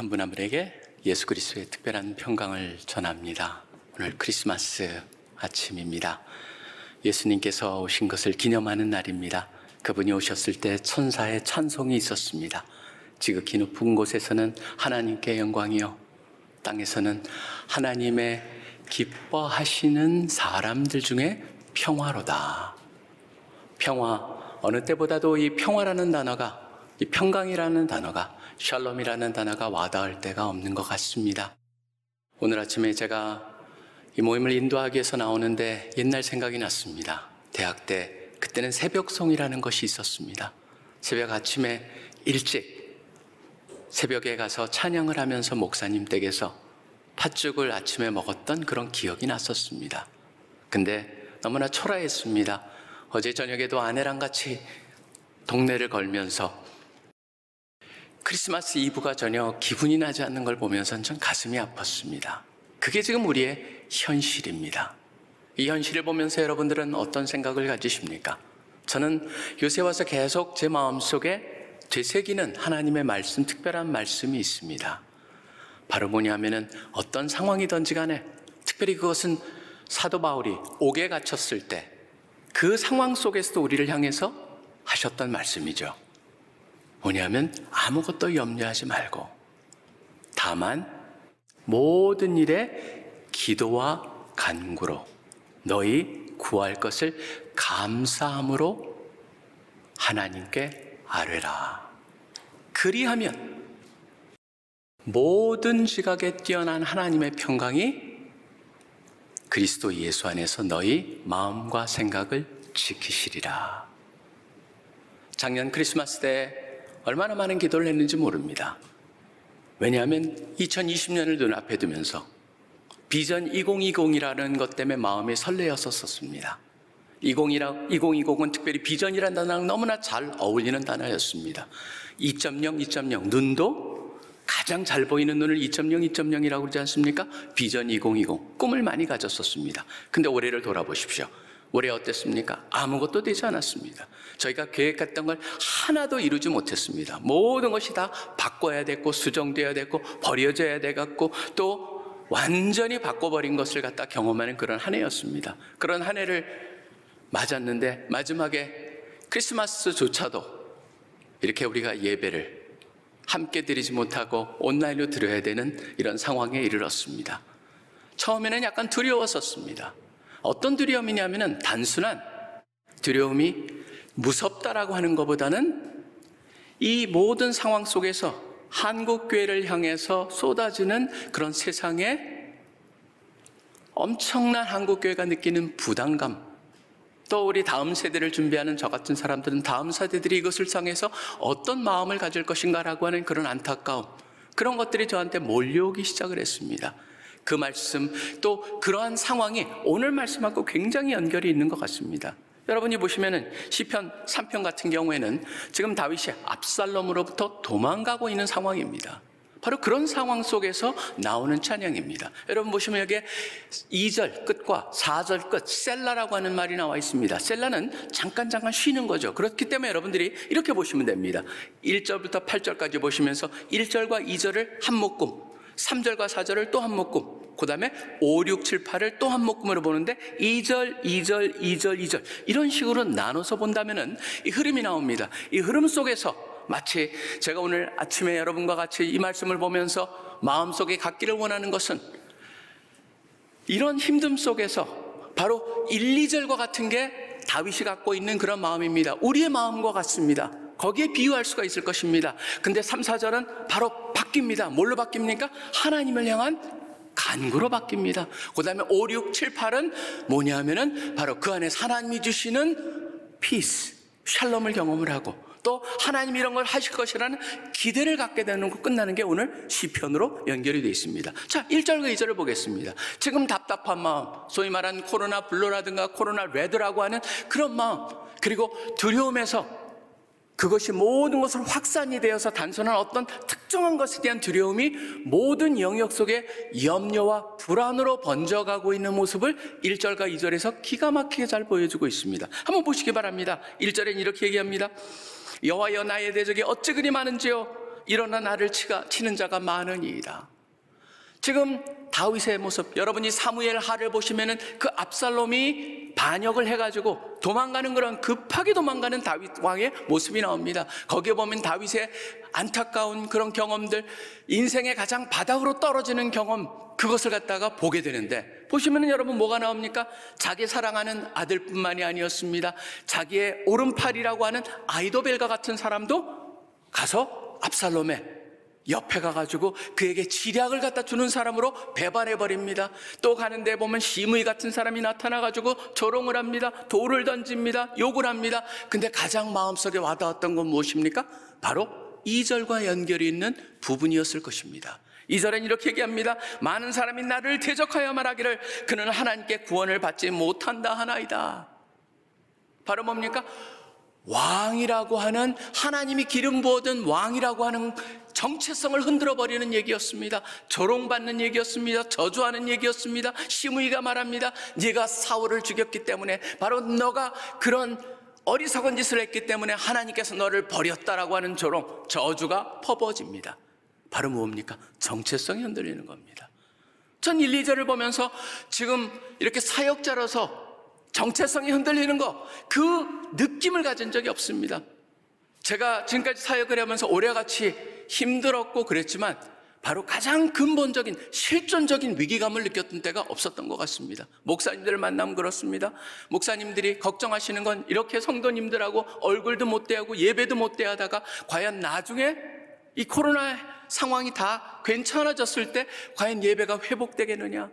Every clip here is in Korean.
한분한 분에게 예수 그리스도의 특별한 평강을 전합니다. 오늘 크리스마스 아침입니다. 예수님께서 오신 것을 기념하는 날입니다. 그분이 오셨을 때 천사의 찬송이 있었습니다. 지극히 높은 곳에서는 하나님께 영광이요. 땅에서는 하나님의 기뻐하시는 사람들 중에 평화로다. 평화, 어느 때보다도 이 평화라는 단어가, 이 평강이라는 단어가, 샬롬이라는 단어가 와닿을 때가 없는 것 같습니다. 오늘 아침에 제가 이 모임을 인도하기 위해서 나오는데 옛날 생각이 났습니다. 대학 때, 그때는 새벽송이라는 것이 있었습니다. 새벽 아침에 일찍 새벽에 가서 찬양을 하면서 목사님 댁에서 팥죽을 아침에 먹었던 그런 기억이 났었습니다. 근데 너무나 초라했습니다. 어제 저녁에도 아내랑 같이 동네를 걸면서 크리스마스 이브가 전혀 기분이 나지 않는 걸 보면서 전 가슴이 아팠습니다. 그게 지금 우리의 현실입니다. 이 현실을 보면서 여러분들은 어떤 생각을 가지십니까? 저는 요새 와서 계속 제 마음속에 되새기는 하나님의 말씀, 특별한 말씀이 있습니다. 바로 뭐냐면은 어떤 상황이든지 간에 특별히 그것은 사도 바울이 옥에 갇혔을 때 그 상황 속에서도 우리를 향해서 하셨던 말씀이죠. 뭐냐면 아무것도 염려하지 말고 다만 모든 일에 기도와 간구로 너희 구할 것을 감사함으로 하나님께 아뢰라. 그리하면 모든 지각에 뛰어난 하나님의 평강이 그리스도 예수 안에서 너희 마음과 생각을 지키시리라. 작년 크리스마스 때 얼마나 많은 기도를 했는지 모릅니다. 왜냐하면 2020년을 눈앞에 두면서 비전 2020이라는 것 때문에 마음이 설레었었습니다. 20이라, 2020은 특별히 비전이라는 단어랑 너무나 잘 어울리는 단어였습니다. 2.0, 2.0. 눈도 가장 잘 보이는 눈을 2.0, 2.0이라고 그러지 않습니까? 비전 2020. 꿈을 많이 가졌었습니다. 근데 올해를 돌아보십시오. 올해 어땠습니까? 아무것도 되지 않았습니다. 저희가 계획했던 걸 하나도 이루지 못했습니다. 모든 것이 다 바꿔야 됐고, 수정돼야 됐고, 버려져야 돼갖고, 또 완전히 바꿔버린 것을 갖다 경험하는 그런 한 해였습니다. 그런 한 해를 맞았는데, 마지막에 크리스마스조차도 이렇게 우리가 예배를 함께 드리지 못하고 온라인으로 드려야 되는 이런 상황에 이르렀습니다. 처음에는 약간 두려웠었습니다. 어떤 두려움이냐면은 단순한 두려움이 무섭다라고 하는 것보다는 이 모든 상황 속에서 한국교회를 향해서 쏟아지는 그런 세상에 엄청난 한국교회가 느끼는 부담감, 또 우리 다음 세대를 준비하는 저 같은 사람들은 다음 세대들이 이것을 상해서 어떤 마음을 가질 것인가라고 하는 그런 안타까움, 그런 것들이 저한테 몰려오기 시작을 했습니다. 그 말씀, 또 그러한 상황이 오늘 말씀하고 굉장히 연결이 있는 것 같습니다. 여러분이 보시면은 시편 3편 같은 경우에는 지금 다윗이 압살롬으로부터 도망가고 있는 상황입니다. 바로 그런 상황 속에서 나오는 찬양입니다. 여러분 보시면 여기에 2절 끝과 4절 끝 셀라라고 하는 말이 나와 있습니다. 셀라는 잠깐 잠깐 쉬는 거죠. 그렇기 때문에 여러분들이 이렇게 보시면 됩니다. 1절부터 8절까지 보시면서 1절과 2절을 한 묶음, 3절과 4절을 또 한 묶음, 그 다음에 5, 6, 7, 8을 또 한 묶음으로 보는데 2절, 2절, 2절, 2절 이런 식으로 나눠서 본다면은 이 흐름이 나옵니다. 이 흐름 속에서 마치 제가 오늘 아침에 여러분과 같이 이 말씀을 보면서 마음속에 갖기를 원하는 것은 이런 힘듦 속에서 바로 1, 2절과 같은 게 다윗이 갖고 있는 그런 마음입니다. 우리의 마음과 같습니다. 거기에 비유할 수가 있을 것입니다. 근데 3, 4절은 바로 바뀝니다. 뭘로 바뀝니까? 하나님을 향한 간구로 바뀝니다. 그 다음에 5, 6, 7, 8은 뭐냐 하면은 바로 그 안에 하나님이 주시는 피스, 샬롬을 경험을 하고 또 하나님 이런 걸 하실 것이라는 기대를 갖게 되는 거 끝나는 게 오늘 시편으로 연결이 되어 있습니다. 자, 1절과 2절을 보겠습니다. 지금 답답한 마음, 소위 말하는 코로나 블루라든가 코로나 레드라고 하는 그런 마음, 그리고 두려움에서 그것이 모든 것을 확산이 되어서 단순한 어떤 특정한 것에 대한 두려움이 모든 영역 속에 염려와 불안으로 번져가고 있는 모습을 1절과 2절에서 기가 막히게 잘 보여주고 있습니다. 한번 보시기 바랍니다. 1절엔 이렇게 얘기합니다. 여호와여 나의 대적이 어찌 그리 많은지요 일어나 나를 치가, 치는 자가 많으니이다. 지금 다윗의 모습, 여러분이 사무엘 하를 보시면은 그 압살롬이 반역을 해가지고 도망가는 그런 급하게 도망가는 다윗 왕의 모습이 나옵니다. 거기에 보면 다윗의 안타까운 그런 경험들, 인생의 가장 바닥으로 떨어지는 경험, 그것을 갖다가 보게 되는데, 보시면은 여러분 뭐가 나옵니까? 자기 사랑하는 아들뿐만이 아니었습니다. 자기의 오른팔이라고 하는 아이도벨과 같은 사람도 가서 압살롬의 옆에 가가지고 그에게 지략을 갖다 주는 사람으로 배반해 버립니다. 또 가는데 보면 시므이 같은 사람이 나타나가지고 조롱을 합니다. 돌을 던집니다. 욕을 합니다. 근데 가장 마음속에 와닿았던 건 무엇입니까? 바로 2절과 연결이 있는 부분이었을 것입니다. 2절엔 이렇게 얘기합니다. 많은 사람이 나를 대적하여 말하기를 그는 하나님께 구원을 받지 못한다 하나이다. 바로 뭡니까? 왕이라고 하는 하나님이 기름 부어둔 왕이라고 하는 정체성을 흔들어 버리는 얘기였습니다. 조롱받는 얘기였습니다. 저주하는 얘기였습니다. 시므이가 말합니다. 네가 사울을 죽였기 때문에 바로 너가 그런 어리석은 짓을 했기 때문에 하나님께서 너를 버렸다라고 하는 조롱, 저주가 퍼부어집니다. 바로 뭡니까? 정체성이 흔들리는 겁니다. 전 1, 2절을 보면서 지금 이렇게 사역자로서 정체성이 흔들리는 거, 그 느낌을 가진 적이 없습니다. 제가 지금까지 사역을 하면서 오래같이 힘들었고 그랬지만 바로 가장 근본적인 실존적인 위기감을 느꼈던 때가 없었던 것 같습니다. 목사님들을 만나면 그렇습니다. 목사님들이 걱정하시는 건 이렇게 성도님들하고 얼굴도 못 대하고 예배도 못 대하다가 과연 나중에 이 코로나 상황이 다 괜찮아졌을 때 과연 예배가 회복되겠느냐?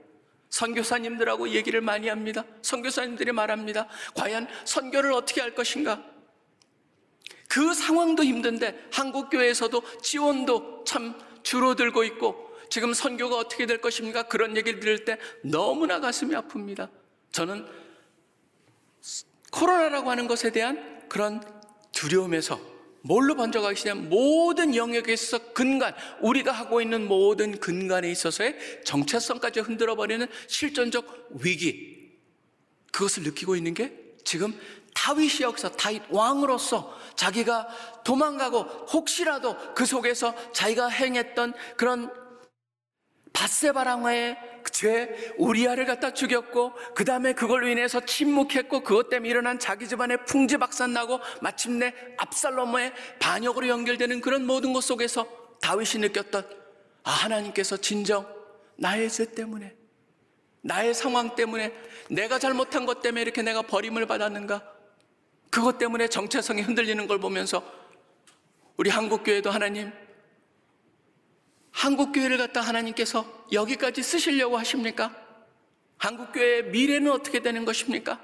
선교사님들하고 얘기를 많이 합니다. 선교사님들이 말합니다. 과연 선교를 어떻게 할 것인가? 그 상황도 힘든데 한국 교회에서도 지원도 참 줄어들고 있고 지금 선교가 어떻게 될 것입니까? 그런 얘기를 들을 때 너무나 가슴이 아픕니다. 저는 코로나라고 하는 것에 대한 그런 두려움에서 뭘로 번져가기 시작하면 모든 영역에 있어서 근간, 우리가 하고 있는 모든 근간에 있어서의 정체성까지 흔들어버리는 실존적 위기. 그것을 느끼고 있는 게 지금 다윗이 역사, 다윗 왕으로서 자기가 도망가고 혹시라도 그 속에서 자기가 행했던 그런 바세바랑의 죄 우리아를 갖다 죽였고 그 다음에 그걸로 인해서 침묵했고 그것 때문에 일어난 자기 집안의 풍지박산 나고 마침내 압살롬의 반역으로 연결되는 그런 모든 것 속에서 다윗이 느꼈던 아 하나님께서 진정 나의 죄 때문에 나의 상황 때문에 내가 잘못한 것 때문에 이렇게 내가 버림을 받았는가? 그것 때문에 정체성이 흔들리는 걸 보면서 우리 한국교회도 하나님, 한국교회를 갖다 하나님께서 여기까지 쓰시려고 하십니까? 한국교회의 미래는 어떻게 되는 것입니까?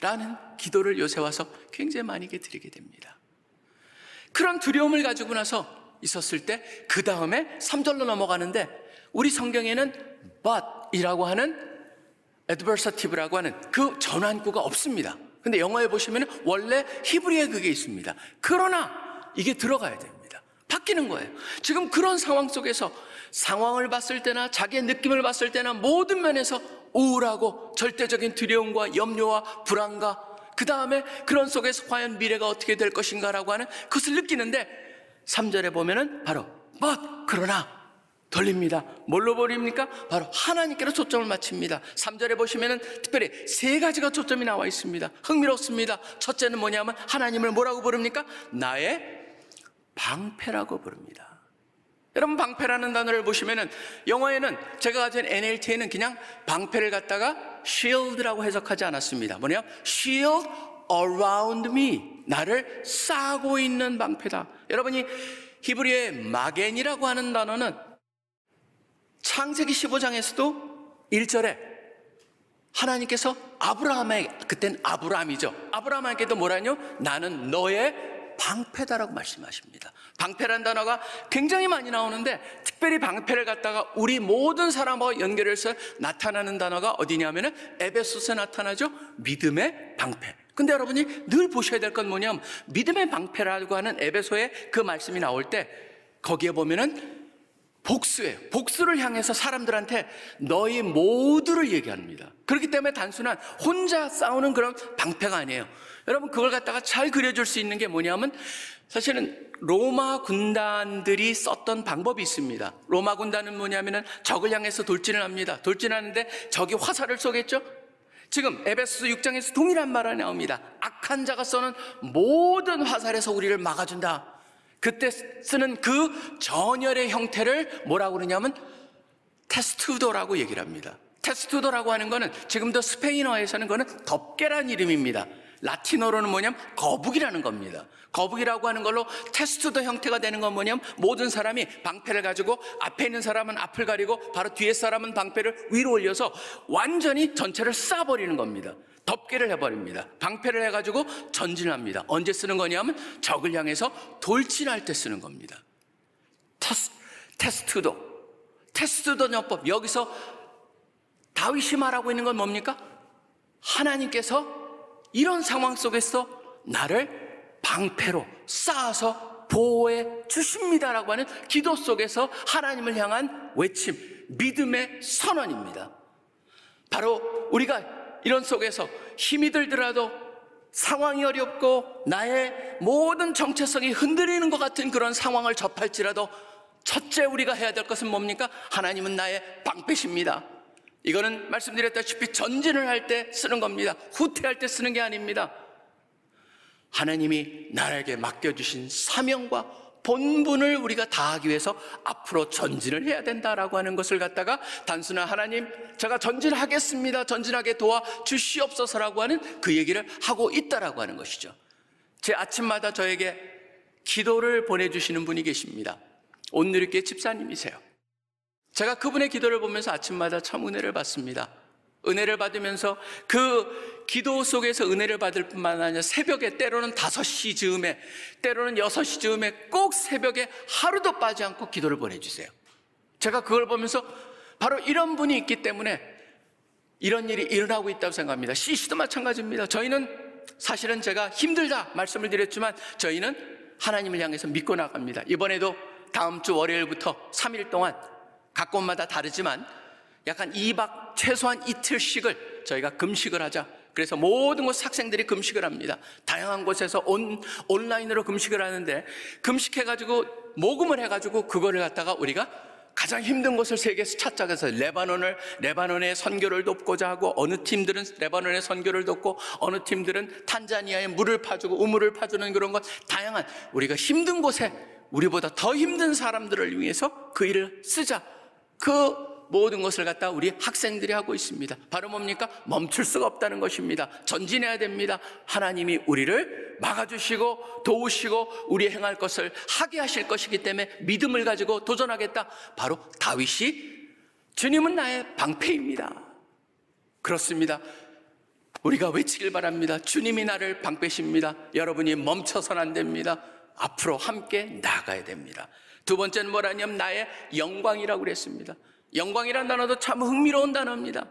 라는 기도를 요새 와서 굉장히 많이 드리게 됩니다. 그런 두려움을 가지고 나서 있었을 때, 그 다음에 3절로 넘어가는데, 우리 성경에는 but 이라고 하는 adversative라고 하는 그 전환구가 없습니다. 근데 영어에 보시면 원래 히브리에 그게 있습니다. 그러나 이게 들어가야 됩니다. 바뀌는 거예요. 지금 그런 상황 속에서 상황을 봤을 때나 자기의 느낌을 봤을 때나 모든 면에서 우울하고 절대적인 두려움과 염려와 불안과 그 다음에 그런 속에서 과연 미래가 어떻게 될 것인가라고 하는 그것을 느끼는데 3절에 보면은 바로 but 그러나 돌립니다. 뭘로 버립니까? 바로 하나님께로 초점을 맞춥니다. 3절에 보시면은 특별히 세 가지가 초점이 나와 있습니다. 흥미롭습니다. 첫째는 뭐냐면 하나님을 뭐라고 부릅니까? 나의 방패라고 부릅니다. 여러분 방패라는 단어를 보시면은 영어에는 제가 가진 NLT에는 그냥 방패를 갖다가 shield라고 해석하지 않았습니다. 뭐냐? shield around me. 나를 싸고 있는 방패다. 여러분이 히브리의 마겐이라고 하는 단어는 창세기 15장에서도 1절에 하나님께서 아브라함에 그땐 아브라함이죠. 아브라함에게도 뭐라뇨? 나는 너의 방패다라고 말씀하십니다. 방패란 단어가 굉장히 많이 나오는데 특별히 방패를 갖다가 우리 모든 사람과 연결해서 나타나는 단어가 어디냐면은 에베소스에 나타나죠. 믿음의 방패. 근데 여러분이 늘 보셔야 될 건 뭐냐면 믿음의 방패라고 하는 에베소의 그 말씀이 나올 때 거기에 보면은 복수예요. 복수를 향해서 사람들한테 너희 모두를 얘기합니다. 그렇기 때문에 단순한 혼자 싸우는 그런 방패가 아니에요. 여러분 그걸 갖다가 잘 그려줄 수 있는 게 뭐냐면 사실은 로마 군단들이 썼던 방법이 있습니다. 로마 군단은 뭐냐면은 적을 향해서 돌진을 합니다. 돌진하는데 적이 화살을 쏘겠죠? 지금 에베소 6장에서 동일한 말이 나옵니다. 악한 자가 쏘는 모든 화살에서 우리를 막아준다. 그때 쓰는 그 전열의 형태를 뭐라고 그러냐면 테스투도라고 얘기를 합니다. 테스투도라고 하는 거는 지금도 스페인어에서는 그거는 덮개란 이름입니다. 라틴어로는 뭐냐면 거북이라는 겁니다. 거북이라고 하는 걸로 테스트도 형태가 되는 건 뭐냐면 모든 사람이 방패를 가지고 앞에 있는 사람은 앞을 가리고 바로 뒤에 사람은 방패를 위로 올려서 완전히 전체를 쏴버리는 겁니다. 덮개를 해버립니다. 방패를 해가지고 전진합니다. 언제 쓰는 거냐면 적을 향해서 돌진할 때 쓰는 겁니다. 테스, 테스트도, 테스트도 요법 여기서 다윗이 말하고 있는 건 뭡니까? 하나님께서 이런 상황 속에서 나를 방패로 쌓아서 보호해 주십니다라고 하는 기도 속에서 하나님을 향한 외침, 믿음의 선언입니다. 바로 우리가 이런 속에서 힘이 들더라도 상황이 어렵고 나의 모든 정체성이 흔들리는 것 같은 그런 상황을 접할지라도 첫째 우리가 해야 될 것은 뭡니까? 하나님은 나의 방패십니다. 이거는 말씀드렸다시피 전진을 할 때 쓰는 겁니다. 후퇴할 때 쓰는 게 아닙니다. 하나님이 나에게 맡겨주신 사명과 본분을 우리가 다하기 위해서 앞으로 전진을 해야 된다라고 하는 것을 갖다가 단순한 하나님, 제가 전진하겠습니다. 전진하게 도와 주시옵소서라고 하는 그 얘기를 하고 있다라고 하는 것이죠. 제 아침마다 저에게 기도를 보내주시는 분이 계십니다. 온누리교회 집사님이세요. 제가 그분의 기도를 보면서 아침마다 참 은혜를 받습니다. 은혜를 받으면서 그 기도 속에서 은혜를 받을 뿐만 아니라 새벽에 때로는 5시 즈음에 때로는 6시 즈음에 꼭 새벽에 하루도 빠지 않고 기도를 보내주세요. 제가 그걸 보면서 바로 이런 분이 있기 때문에 이런 일이 일어나고 있다고 생각합니다. CC도 마찬가지입니다. 저희는 사실은 제가 힘들다 말씀을 드렸지만 저희는 하나님을 향해서 믿고 나갑니다. 이번에도 다음 주 월요일부터 3일 동안 각 곳마다 다르지만 약간 2박 최소한 이틀씩을 저희가 금식을 하자. 그래서 모든 곳 학생들이 금식을 합니다. 다양한 곳에서 온, 온라인으로 금식을 하는데 금식해가지고 모금을 해가지고 그거를 갖다가 우리가 가장 힘든 곳을 세계에서 찾자 그래서 레바논을 레바논의 선교를 돕고자 하고 어느 팀들은 레바논의 선교를 돕고 어느 팀들은 탄자니아에 물을 파주고 우물을 파주는 그런 것 다양한 우리가 힘든 곳에 우리보다 더 힘든 사람들을 위해서 그 일을 쓰자 그 모든 것을 갖다 우리 학생들이 하고 있습니다. 바로 뭡니까? 멈출 수가 없다는 것입니다. 전진해야 됩니다. 하나님이 우리를 막아주시고 도우시고 우리 행할 것을 하게 하실 것이기 때문에 믿음을 가지고 도전하겠다. 바로 다윗이 주님은 나의 방패입니다. 그렇습니다. 우리가 외치길 바랍니다. 주님이 나를 방패십니다. 여러분이 멈춰선 안 됩니다. 앞으로 함께 나가야 됩니다. 두 번째는 뭐라냐면 나의 영광이라고 그랬습니다. 영광이란 단어도 참 흥미로운 단어입니다.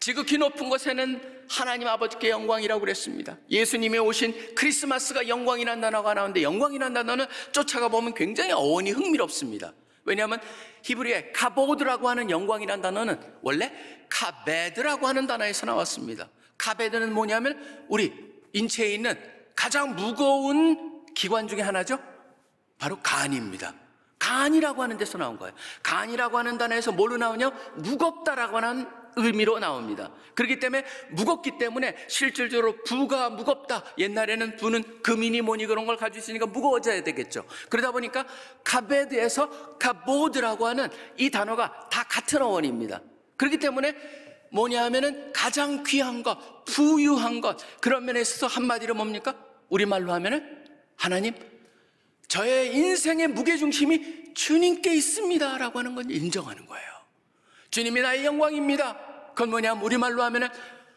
지극히 높은 곳에는 하나님 아버지께 영광이라고 그랬습니다. 예수님이 오신 크리스마스가 영광이란 단어가 나오는데 영광이란 단어는 쫓아가 보면 굉장히 어원이 흥미롭습니다. 왜냐하면 히브리의 카보드라고 하는 영광이란 단어는 원래 카베드라고 하는 단어에서 나왔습니다. 카베드는 뭐냐면 우리 인체에 있는 가장 무거운 기관 중에 하나죠. 바로 간입니다. 간이라고 하는 데서 나온 거예요. 간이라고 하는 단어에서 뭘로 나오냐? 무겁다라고 하는 의미로 나옵니다. 그렇기 때문에 무겁기 때문에 실질적으로 부가 무겁다. 옛날에는 부는 금이니 뭐니 그런 걸 가지고 있으니까 무거워져야 되겠죠. 그러다 보니까 카베드에서 카보드라고 하는 이 단어가 다 같은 어원입니다. 그렇기 때문에 뭐냐 하면은 가장 귀한 것, 부유한 것 그런 면에 있어서 한마디로 뭡니까? 우리말로 하면은 하나님 저의 인생의 무게중심이 주님께 있습니다. 라고 하는 건 인정하는 거예요. 주님이 나의 영광입니다. 그건 뭐냐? 우리말로 하면은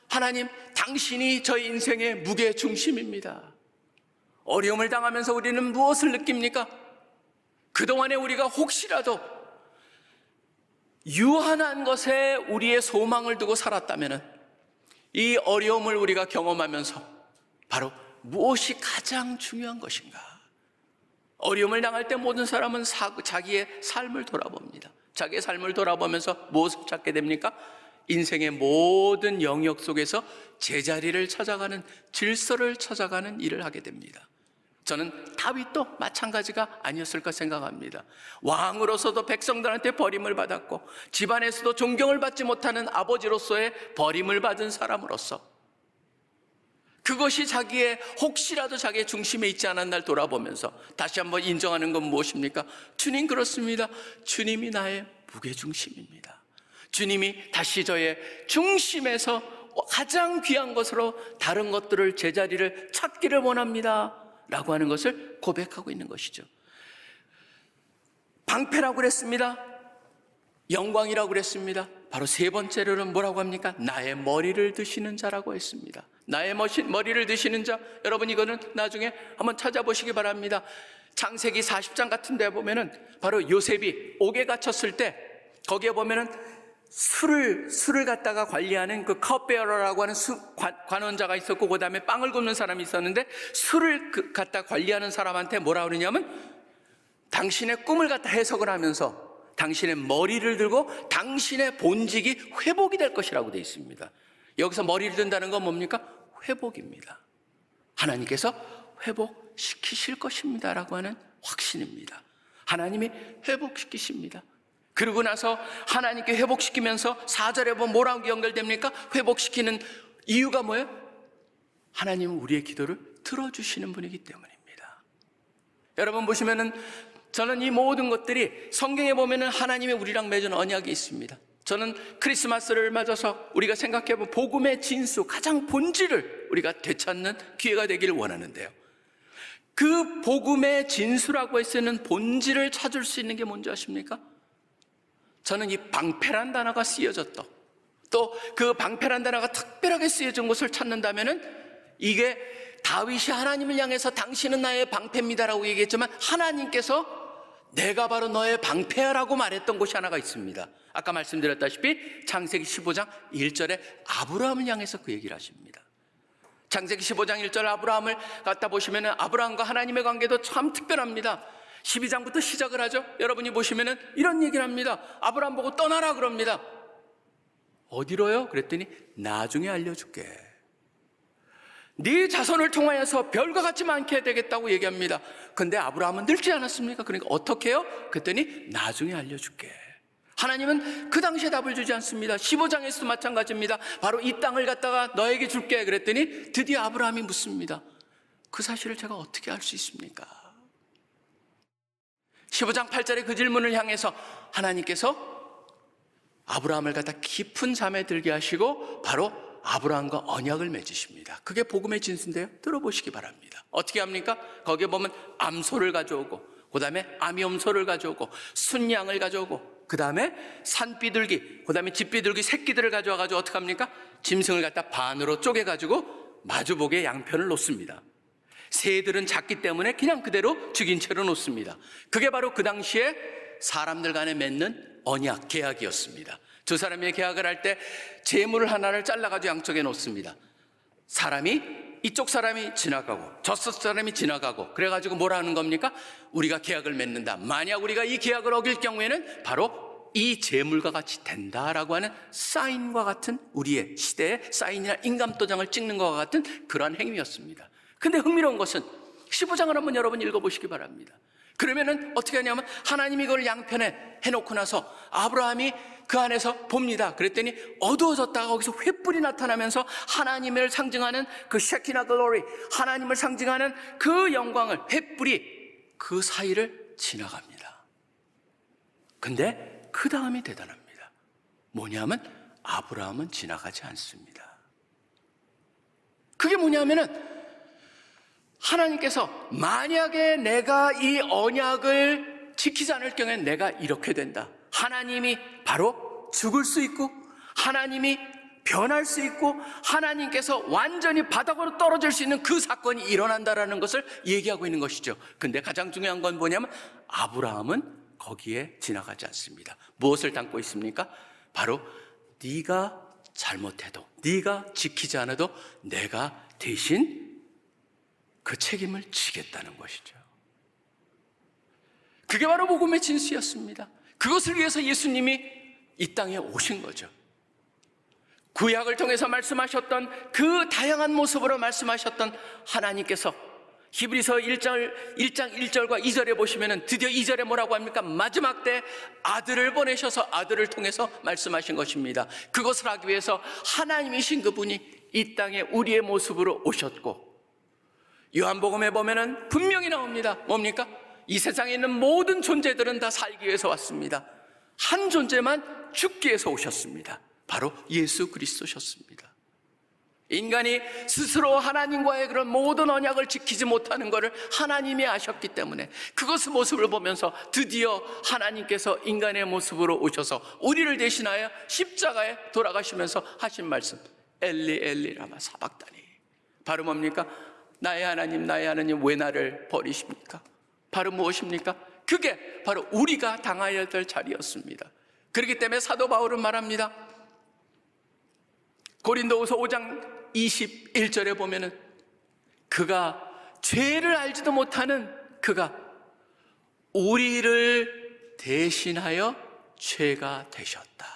하나님, 당신이 저의 인생의 무게중심입니다. 어려움을 당하면서 우리는 무엇을 느낍니까? 그동안에 우리가 혹시라도 유한한 것에 우리의 소망을 두고 살았다면 이 어려움을 우리가 경험하면서 바로 무엇이 가장 중요한 것인가? 어려움을 당할 때 모든 사람은 사, 자기의 삶을 돌아봅니다. 자기의 삶을 돌아보면서 무엇을 찾게 됩니까? 인생의 모든 영역 속에서 제자리를 찾아가는 질서를 찾아가는 일을 하게 됩니다. 저는 다윗도 마찬가지가 아니었을까 생각합니다. 왕으로서도 백성들한테 버림을 받았고 집안에서도 존경을 받지 못하는 아버지로서의 버림을 받은 사람으로서 그것이 자기의 혹시라도 자기의 중심에 있지 않은 날 돌아보면서 다시 한번 인정하는 건 무엇입니까? 주님 그렇습니다. 주님이 나의 무게 중심입니다. 주님이 다시 저의 중심에서 가장 귀한 것으로 다른 것들을 제자리를 찾기를 원합니다. 라고 하는 것을 고백하고 있는 것이죠. 방패라고 그랬습니다. 영광이라고 그랬습니다. 바로 세 번째로는 뭐라고 합니까? 나의 머리를 드시는 자라고 했습니다. 나의 머리를 드시는 자, 여러분 이거는 나중에 한번 찾아보시기 바랍니다. 창세기 40장 같은 데 보면은 바로 요셉이 옥에 갇혔을 때 거기에 보면은 술을 술을 갖다가 관리하는 그 컵베어러라고 하는 수, 관, 관원자가 있었고 그 다음에 빵을 굽는 사람이 있었는데 술을 그, 갖다 관리하는 사람한테 뭐라 그러냐면 당신의 꿈을 갖다 해석을 하면서 당신의 머리를 들고 당신의 본직이 회복이 될 것이라고 되어 있습니다. 여기서 머리를 든다는 건 뭡니까? 회복입니다. 하나님께서 회복시키실 것입니다 라고 하는 확신입니다. 하나님이 회복시키십니다. 그러고 나서 하나님께 회복시키면서 4절에 보면 뭐라고 연결됩니까? 회복시키는 이유가 뭐예요? 하나님은 우리의 기도를 들어주시는 분이기 때문입니다. 여러분 보시면은 저는 이 모든 것들이 성경에 보면은 하나님의 우리랑 맺은 언약이 있습니다. 저는 크리스마스를 맞아서 우리가 생각해보면 복음의 진수, 가장 본질을 우리가 되찾는 기회가 되기를 원하는데요. 그 복음의 진수라고 했서는 본질을 찾을 수 있는 게 뭔지 아십니까? 저는 이 방패란 단어가 쓰여졌다. 또 그 방패란 단어가 특별하게 쓰여진 것을 찾는다면은 이게 다윗이 하나님을 향해서 당신은 나의 방패입니다라고 얘기했지만 하나님께서 내가 바로 너의 방패야라고 말했던 곳이 하나가 있습니다. 아까 말씀드렸다시피 창세기 15장 1절에 아브라함을 향해서 그 얘기를 하십니다. 창세기 15장 1절 아브라함을 갖다 보시면 아브라함과 하나님의 관계도 참 특별합니다. 12장부터 시작을 하죠. 여러분이 보시면은 이런 얘기를 합니다. 아브라함 보고 떠나라 그럽니다. 어디로요? 그랬더니 나중에 알려줄게. 네 자손을 통하여서 별과 같이 많게 되겠다고 얘기합니다. 근데 아브라함은 늙지 않았습니까? 그러니까 어떻게 해요? 그랬더니 나중에 알려줄게. 하나님은 그 당시에 답을 주지 않습니다. 15장에서도 마찬가지입니다. 바로 이 땅을 갖다가 너에게 줄게. 그랬더니 드디어 아브라함이 묻습니다. 그 사실을 제가 어떻게 알 수 있습니까? 15장 8절에 그 질문을 향해서 하나님께서 아브라함을 갖다 깊은 잠에 들게 하시고 바로 아브라함과 언약을 맺으십니다. 그게 복음의 진수인데요. 들어보시기 바랍니다. 어떻게 합니까? 거기에 보면 암소를 가져오고 그 다음에 암염소를 가져오고 순양을 가져오고 그 다음에 산비둘기 그 다음에 집비둘기 새끼들을 가져와가지고 어떻게 합니까? 짐승을 갖다 반으로 쪼개가지고 마주보게 양편을 놓습니다. 새들은 작기 때문에 그냥 그대로 죽인 채로 놓습니다. 그게 바로 그 당시에 사람들 간에 맺는 언약, 계약이었습니다. 두 사람이 계약을 할 때 재물 하나를 잘라가지고 양쪽에 놓습니다. 사람이 이쪽 사람이 지나가고 저쪽 사람이 지나가고 그래가지고 뭐라 하는 겁니까? 우리가 계약을 맺는다. 만약 우리가 이 계약을 어길 경우에는 바로 이 재물과 같이 된다라고 하는 사인과 같은 우리의 시대의 사인이나 인감도장을 찍는 것과 같은 그러한 행위였습니다. 근데 흥미로운 것은 15장을 한번 여러분 읽어보시기 바랍니다. 그러면은 어떻게 하냐면 하나님이 그걸 양편에 해놓고 나서 아브라함이 그 안에서 봅니다. 그랬더니 어두워졌다가 거기서 횃불이 나타나면서 하나님을 상징하는 그 쉐키나 글로리, 하나님을 상징하는 그 영광을 횃불이 그 사이를 지나갑니다. 근데 그 다음이 대단합니다. 뭐냐면 아브라함은 지나가지 않습니다. 그게 뭐냐면은 하나님께서 만약에 내가 이 언약을 지키지 않을 경우에 내가 이렇게 된다. 하나님이 바로 죽을 수 있고 하나님이 변할 수 있고 하나님께서 완전히 바닥으로 떨어질 수 있는 그 사건이 일어난다라는 것을 얘기하고 있는 것이죠. 근데 가장 중요한 건 뭐냐면 아브라함은 거기에 지나가지 않습니다. 무엇을 담고 있습니까? 바로 네가 잘못해도 네가 지키지 않아도 내가 대신 그 책임을 지겠다는 것이죠. 그게 바로 복음의 진수였습니다. 그것을 위해서 예수님이 이 땅에 오신 거죠. 구약을 통해서 말씀하셨던 그 다양한 모습으로 말씀하셨던 하나님께서 히브리서 1장, 1장 1절과 2절에 보시면은 드디어 2절에 뭐라고 합니까? 마지막 때 아들을 보내셔서 아들을 통해서 말씀하신 것입니다. 그것을 하기 위해서 하나님이신 그분이 이 땅에 우리의 모습으로 오셨고 요한복음에 보면은 분명히 나옵니다. 뭡니까? 이 세상에 있는 모든 존재들은 다 살기 위해서 왔습니다. 한 존재만 죽기 위해서 오셨습니다. 바로 예수 그리스도셨습니다. 인간이 스스로 하나님과의 그런 모든 언약을 지키지 못하는 것을 하나님이 아셨기 때문에 그것의 모습을 보면서 드디어 하나님께서 인간의 모습으로 오셔서 우리를 대신하여 십자가에 돌아가시면서 하신 말씀 엘리 엘리 라마 사박다니 바로 뭡니까? 나의 하나님 나의 하나님 왜 나를 버리십니까? 바로 무엇입니까? 그게 바로 우리가 당하여야 될 자리였습니다. 그렇기 때문에 사도 바울은 말합니다. 고린도후서 5장 21절에 보면은 그가 죄를 알지도 못하는 그가 우리를 대신하여 죄가 되셨다.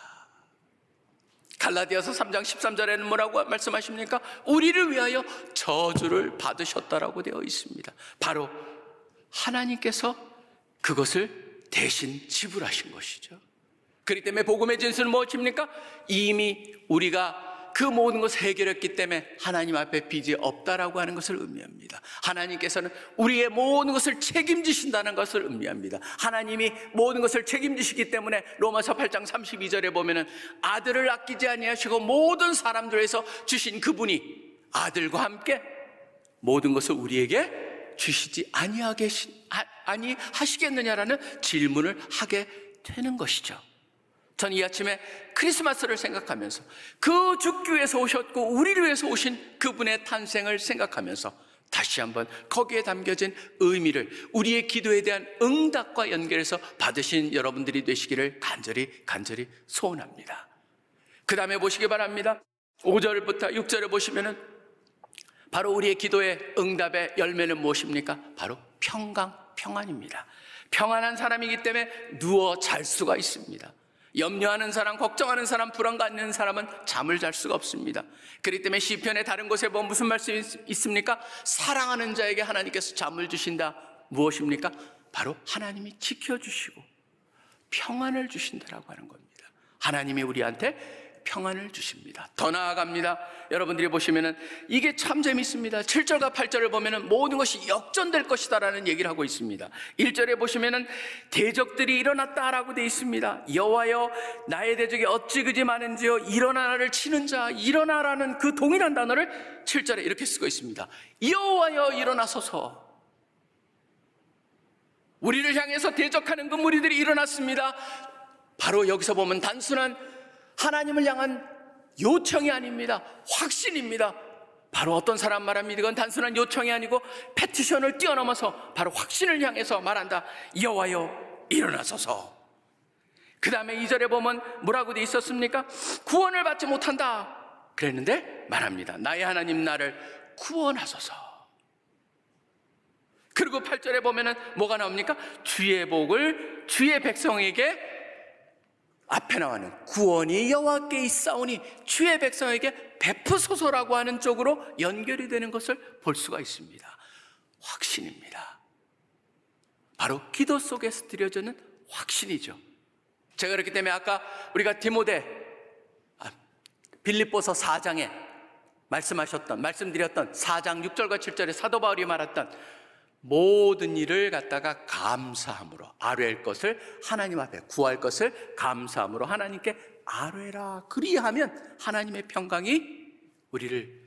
갈라디아서 3장 13절에는 뭐라고 말씀하십니까? 우리를 위하여 저주를 받으셨다라고 되어 있습니다. 바로 하나님께서 그것을 대신 지불하신 것이죠. 그렇기 때문에 복음의 진수는 무엇입니까? 이미 우리가 그 모든 것을 해결했기 때문에 하나님 앞에 빚이 없다라고 하는 것을 의미합니다. 하나님께서는 우리의 모든 것을 책임지신다는 것을 의미합니다. 하나님이 모든 것을 책임지시기 때문에 로마서 8장 32절에 보면은 아들을 아끼지 아니하시고 모든 사람들에서 주신 그분이 아들과 함께 모든 것을 우리에게 주시지 아니하게 아니 하시겠느냐라는 질문을 하게 되는 것이죠. 전이 아침에 크리스마스를 생각하면서 그 죽기 위해서 오셨고 우리를 위해서 오신 그분의 탄생을 생각하면서 다시 한번 거기에 담겨진 의미를 우리의 기도에 대한 응답과 연결해서 받으신 여러분들이 되시기를 간절히 간절히 소원합니다. 그 다음에 보시기 바랍니다. 5절부터 6절에 보시면은 바로 우리의 기도의 응답의 열매는 무엇입니까? 바로 평강, 평안입니다. 평안한 사람이기 때문에 누워 잘 수가 있습니다. 염려하는 사람, 걱정하는 사람, 불안 갖는 사람은 잠을 잘 수가 없습니다. 그렇기 때문에 시편의 다른 곳에 보면 무슨 말씀이 있습니까? 사랑하는 자에게 하나님께서 잠을 주신다. 무엇입니까? 바로 하나님이 지켜주시고 평안을 주신다라고 하는 겁니다. 하나님이 우리한테 평안을 주십니다. 더 나아갑니다. 여러분들이 보시면은 이게 참 재밌습니다. 7절과 8절을 보면은 모든 것이 역전될 것이다라는 얘기를 하고 있습니다. 1절에 보시면은 대적들이 일어났다라고 되어 있습니다. 여호와여 나의 대적이 어찌 그지 많은지요 일어나라를 치는 자 일어나라는 그 동일한 단어를 7절에 이렇게 쓰고 있습니다. 여호와여 일어나소서 우리를 향해서 대적하는 그 무리들이 일어났습니다. 바로 여기서 보면 단순한 하나님을 향한 요청이 아닙니다. 확신입니다. 바로 어떤 사람 말합니다. 이건 단순한 요청이 아니고 패티션을 뛰어넘어서 바로 확신을 향해서 말한다. 여호와여 일어나소서. 그 다음에 이절에 보면 뭐라고 돼 있었습니까? 구원을 받지 못한다. 그랬는데 말합니다. 나의 하나님 나를 구원하소서. 그리고 8절에 보면은 뭐가 나옵니까? 주의 복을 주의 백성에게 앞에 나와는 구원이 여호와께 있사오니 주의 백성에게 베푸소서라고 하는 쪽으로 연결이 되는 것을 볼 수가 있습니다. 확신입니다. 바로 기도 속에서 드려지는 확신이죠. 제가 그렇기 때문에 아까 우리가 디모데 아, 빌립보서 4장에 말씀하셨던 말씀드렸던 4장 6절과 7절에 사도 바울이 말했던 모든 일을 갖다가 감사함으로 아뢰할 것을 하나님 앞에 구할 것을 감사함으로 하나님께 아뢰라 그리하면 하나님의 평강이 우리를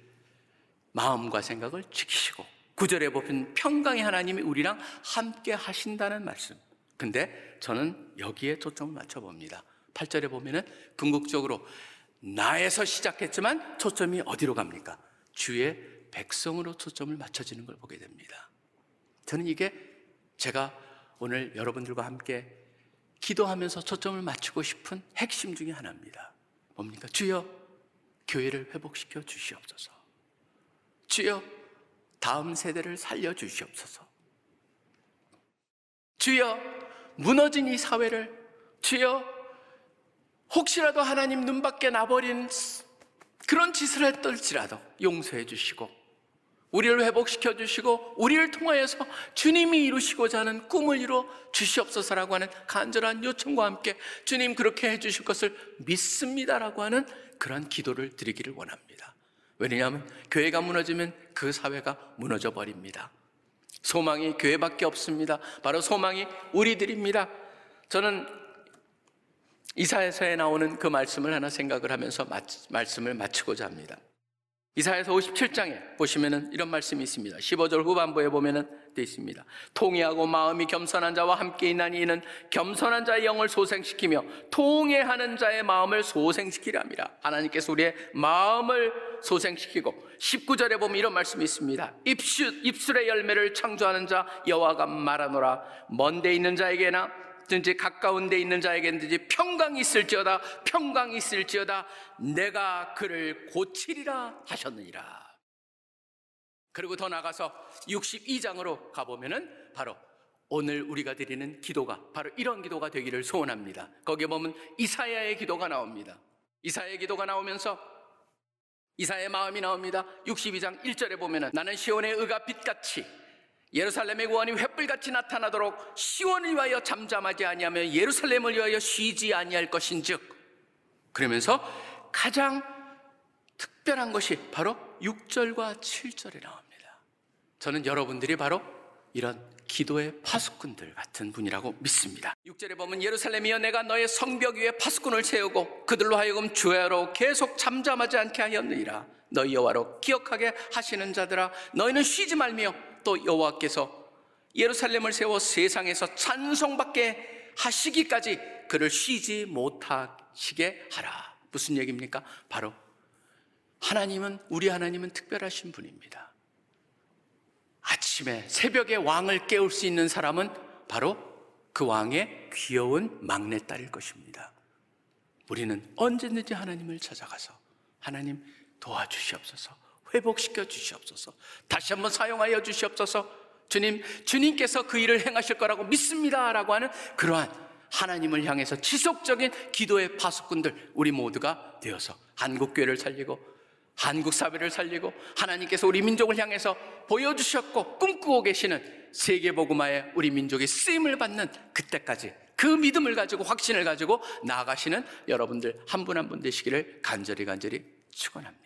마음과 생각을 지키시고 구절에 보면 평강의 하나님이 우리랑 함께 하신다는 말씀. 근데 저는 여기에 초점을 맞춰 봅니다. 8절에 보면은 궁극적으로 나에서 시작했지만 초점이 어디로 갑니까? 주의 백성으로 초점을 맞춰지는 걸 보게 됩니다. 저는 이게 제가 오늘 여러분들과 함께 기도하면서 초점을 맞추고 싶은 핵심 중의 하나입니다. 뭡니까? 주여, 교회를 회복시켜 주시옵소서. 주여, 다음 세대를 살려 주시옵소서. 주여, 무너진 이 사회를, 주여, 혹시라도 하나님 눈 밖에 나버린 그런 짓을 했떨지라도 용서해 주시고 우리를 회복시켜 주시고 우리를 통하여서 주님이 이루시고자 하는 꿈을 이루어 주시옵소서라고 하는 간절한 요청과 함께 주님 그렇게 해 주실 것을 믿습니다라고 하는 그런 기도를 드리기를 원합니다. 왜냐하면 교회가 무너지면 그 사회가 무너져 버립니다. 소망이 교회밖에 없습니다. 바로 소망이 우리들입니다. 저는 이사에서에 나오는 그 말씀을 하나 생각을 하면서 말씀을 마치고자 합니다. 이사에서 57장에 보시면은 이런 말씀이 있습니다. 15절 후반부에 보면은 되어 있습니다. 통회하고 마음이 겸손한 자와 함께 있나니 이는 겸손한 자의 영을 소생시키며 통회하는 자의 마음을 소생시키랍니다. 하나님께서 우리의 마음을 소생시키고 19절에 보면 이런 말씀이 있습니다. 입술, 입술의 열매를 창조하는 자 여호와가 말하노라 먼데 있는 자에게나 든지 가까운 데 있는 자에게든지 평강이 있을지어다 평강이 있을지어다 내가 그를 고치리라 하셨느니라. 그리고 더 나가서 62장으로 가보면은 바로 오늘 우리가 드리는 기도가 바로 이런 기도가 되기를 소원합니다. 거기에 보면 이사야의 기도가 나옵니다. 이사야의 기도가 나오면서 이사야의 마음이 나옵니다. 62장 1절에 보면은 나는 시온의 의가 빛같이 예루살렘의 구원이 횃불같이 나타나도록 시온을 위하여 잠잠하지 아니하며 예루살렘을 위하여 쉬지 아니할 것인즉 그러면서 가장 특별한 것이 바로 6절과 7절에 나옵니다. 저는 여러분들이 바로 이런 기도의 파수꾼들 같은 분이라고 믿습니다. 6절에 보면 예루살렘이여 내가 너의 성벽 위에 파수꾼을 세우고 그들로 하여금 주야로 계속 잠잠하지 않게 하였느니라. 너희 여호와로 기억하게 하시는 자들아 너희는 쉬지 말며 또 여호와께서 예루살렘을 세워 세상에서 찬송받게 하시기까지 그를 쉬지 못하시게 하라. 무슨 얘기입니까? 바로 하나님은 우리 하나님은 특별하신 분입니다. 아침에 새벽에 왕을 깨울 수 있는 사람은 바로 그 왕의 귀여운 막내딸일 것입니다. 우리는 언제든지 하나님을 찾아가서 하나님 도와주시옵소서. 회복시켜 주시옵소서. 다시 한번 사용하여 주시옵소서. 주님, 주님께서 그 일을 행하실 거라고 믿습니다 라고 하는 그러한 하나님을 향해서 지속적인 기도의 파수꾼들 우리 모두가 되어서 한국 교회를 살리고 한국 사회를 살리고 하나님께서 우리 민족을 향해서 보여주셨고 꿈꾸고 계시는 세계 복음화에 우리 민족이 쓰임을 받는 그때까지 그 믿음을 가지고 확신을 가지고 나아가시는 여러분들 한 분 한분 되시기를 간절히 간절히 축원합니다.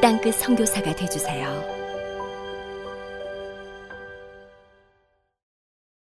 땅끝 성교사가 되주세요